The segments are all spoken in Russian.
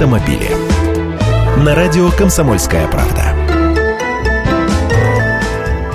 автомобили. На радио «Комсомольская правда».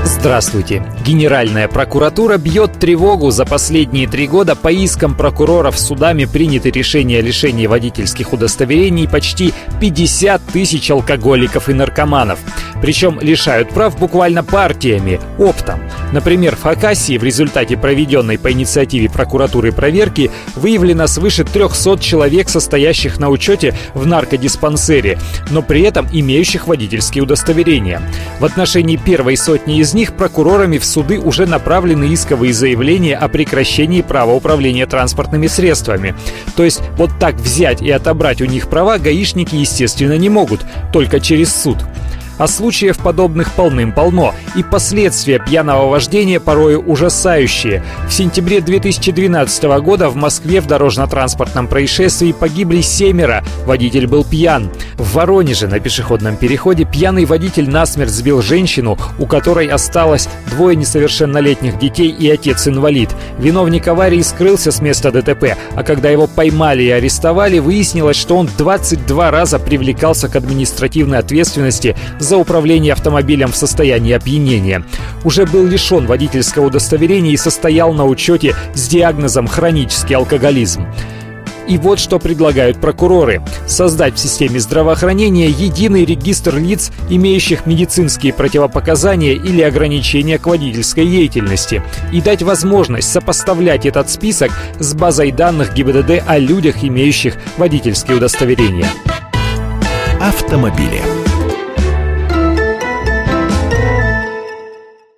Здравствуйте. Генеральная прокуратура бьет тревогу. За последние три года по искам прокуроров судами приняты решения о лишении водительских удостоверений почти 50 тысяч алкоголиков и наркоманов. Причем лишают прав буквально партиями, оптом. Например, в Хакасии в результате проведенной по инициативе прокуратуры проверки выявлено свыше 300 человек, состоящих на учете в наркодиспансере, но при этом имеющих водительские удостоверения. В отношении первой сотни из них прокурорами в суды уже направлены исковые заявления о прекращении права управления транспортными средствами. То есть вот так взять и отобрать у них права гаишники, естественно, не могут, только через суд а случаев подобных полным-полно, и последствия пьяного вождения порою ужасающие. В сентябре 2012 года в Москве в дорожно-транспортном происшествии погибли семеро, водитель был пьян. В Воронеже на пешеходном переходе пьяный водитель насмерть сбил женщину, у которой осталось двое несовершеннолетних детей и отец-инвалид. Виновник аварии скрылся с места ДТП, а когда его поймали и арестовали, выяснилось, что он 22 раза привлекался к административной ответственности за управление автомобилем в состоянии опьянения. Уже был лишен водительского удостоверения и состоял на учете с диагнозом хронический алкоголизм. И вот что предлагают прокуроры. Создать в системе здравоохранения единый регистр лиц, имеющих медицинские противопоказания или ограничения к водительской деятельности. И дать возможность сопоставлять этот список с базой данных ГИБДД о людях, имеющих водительские удостоверения. Автомобили.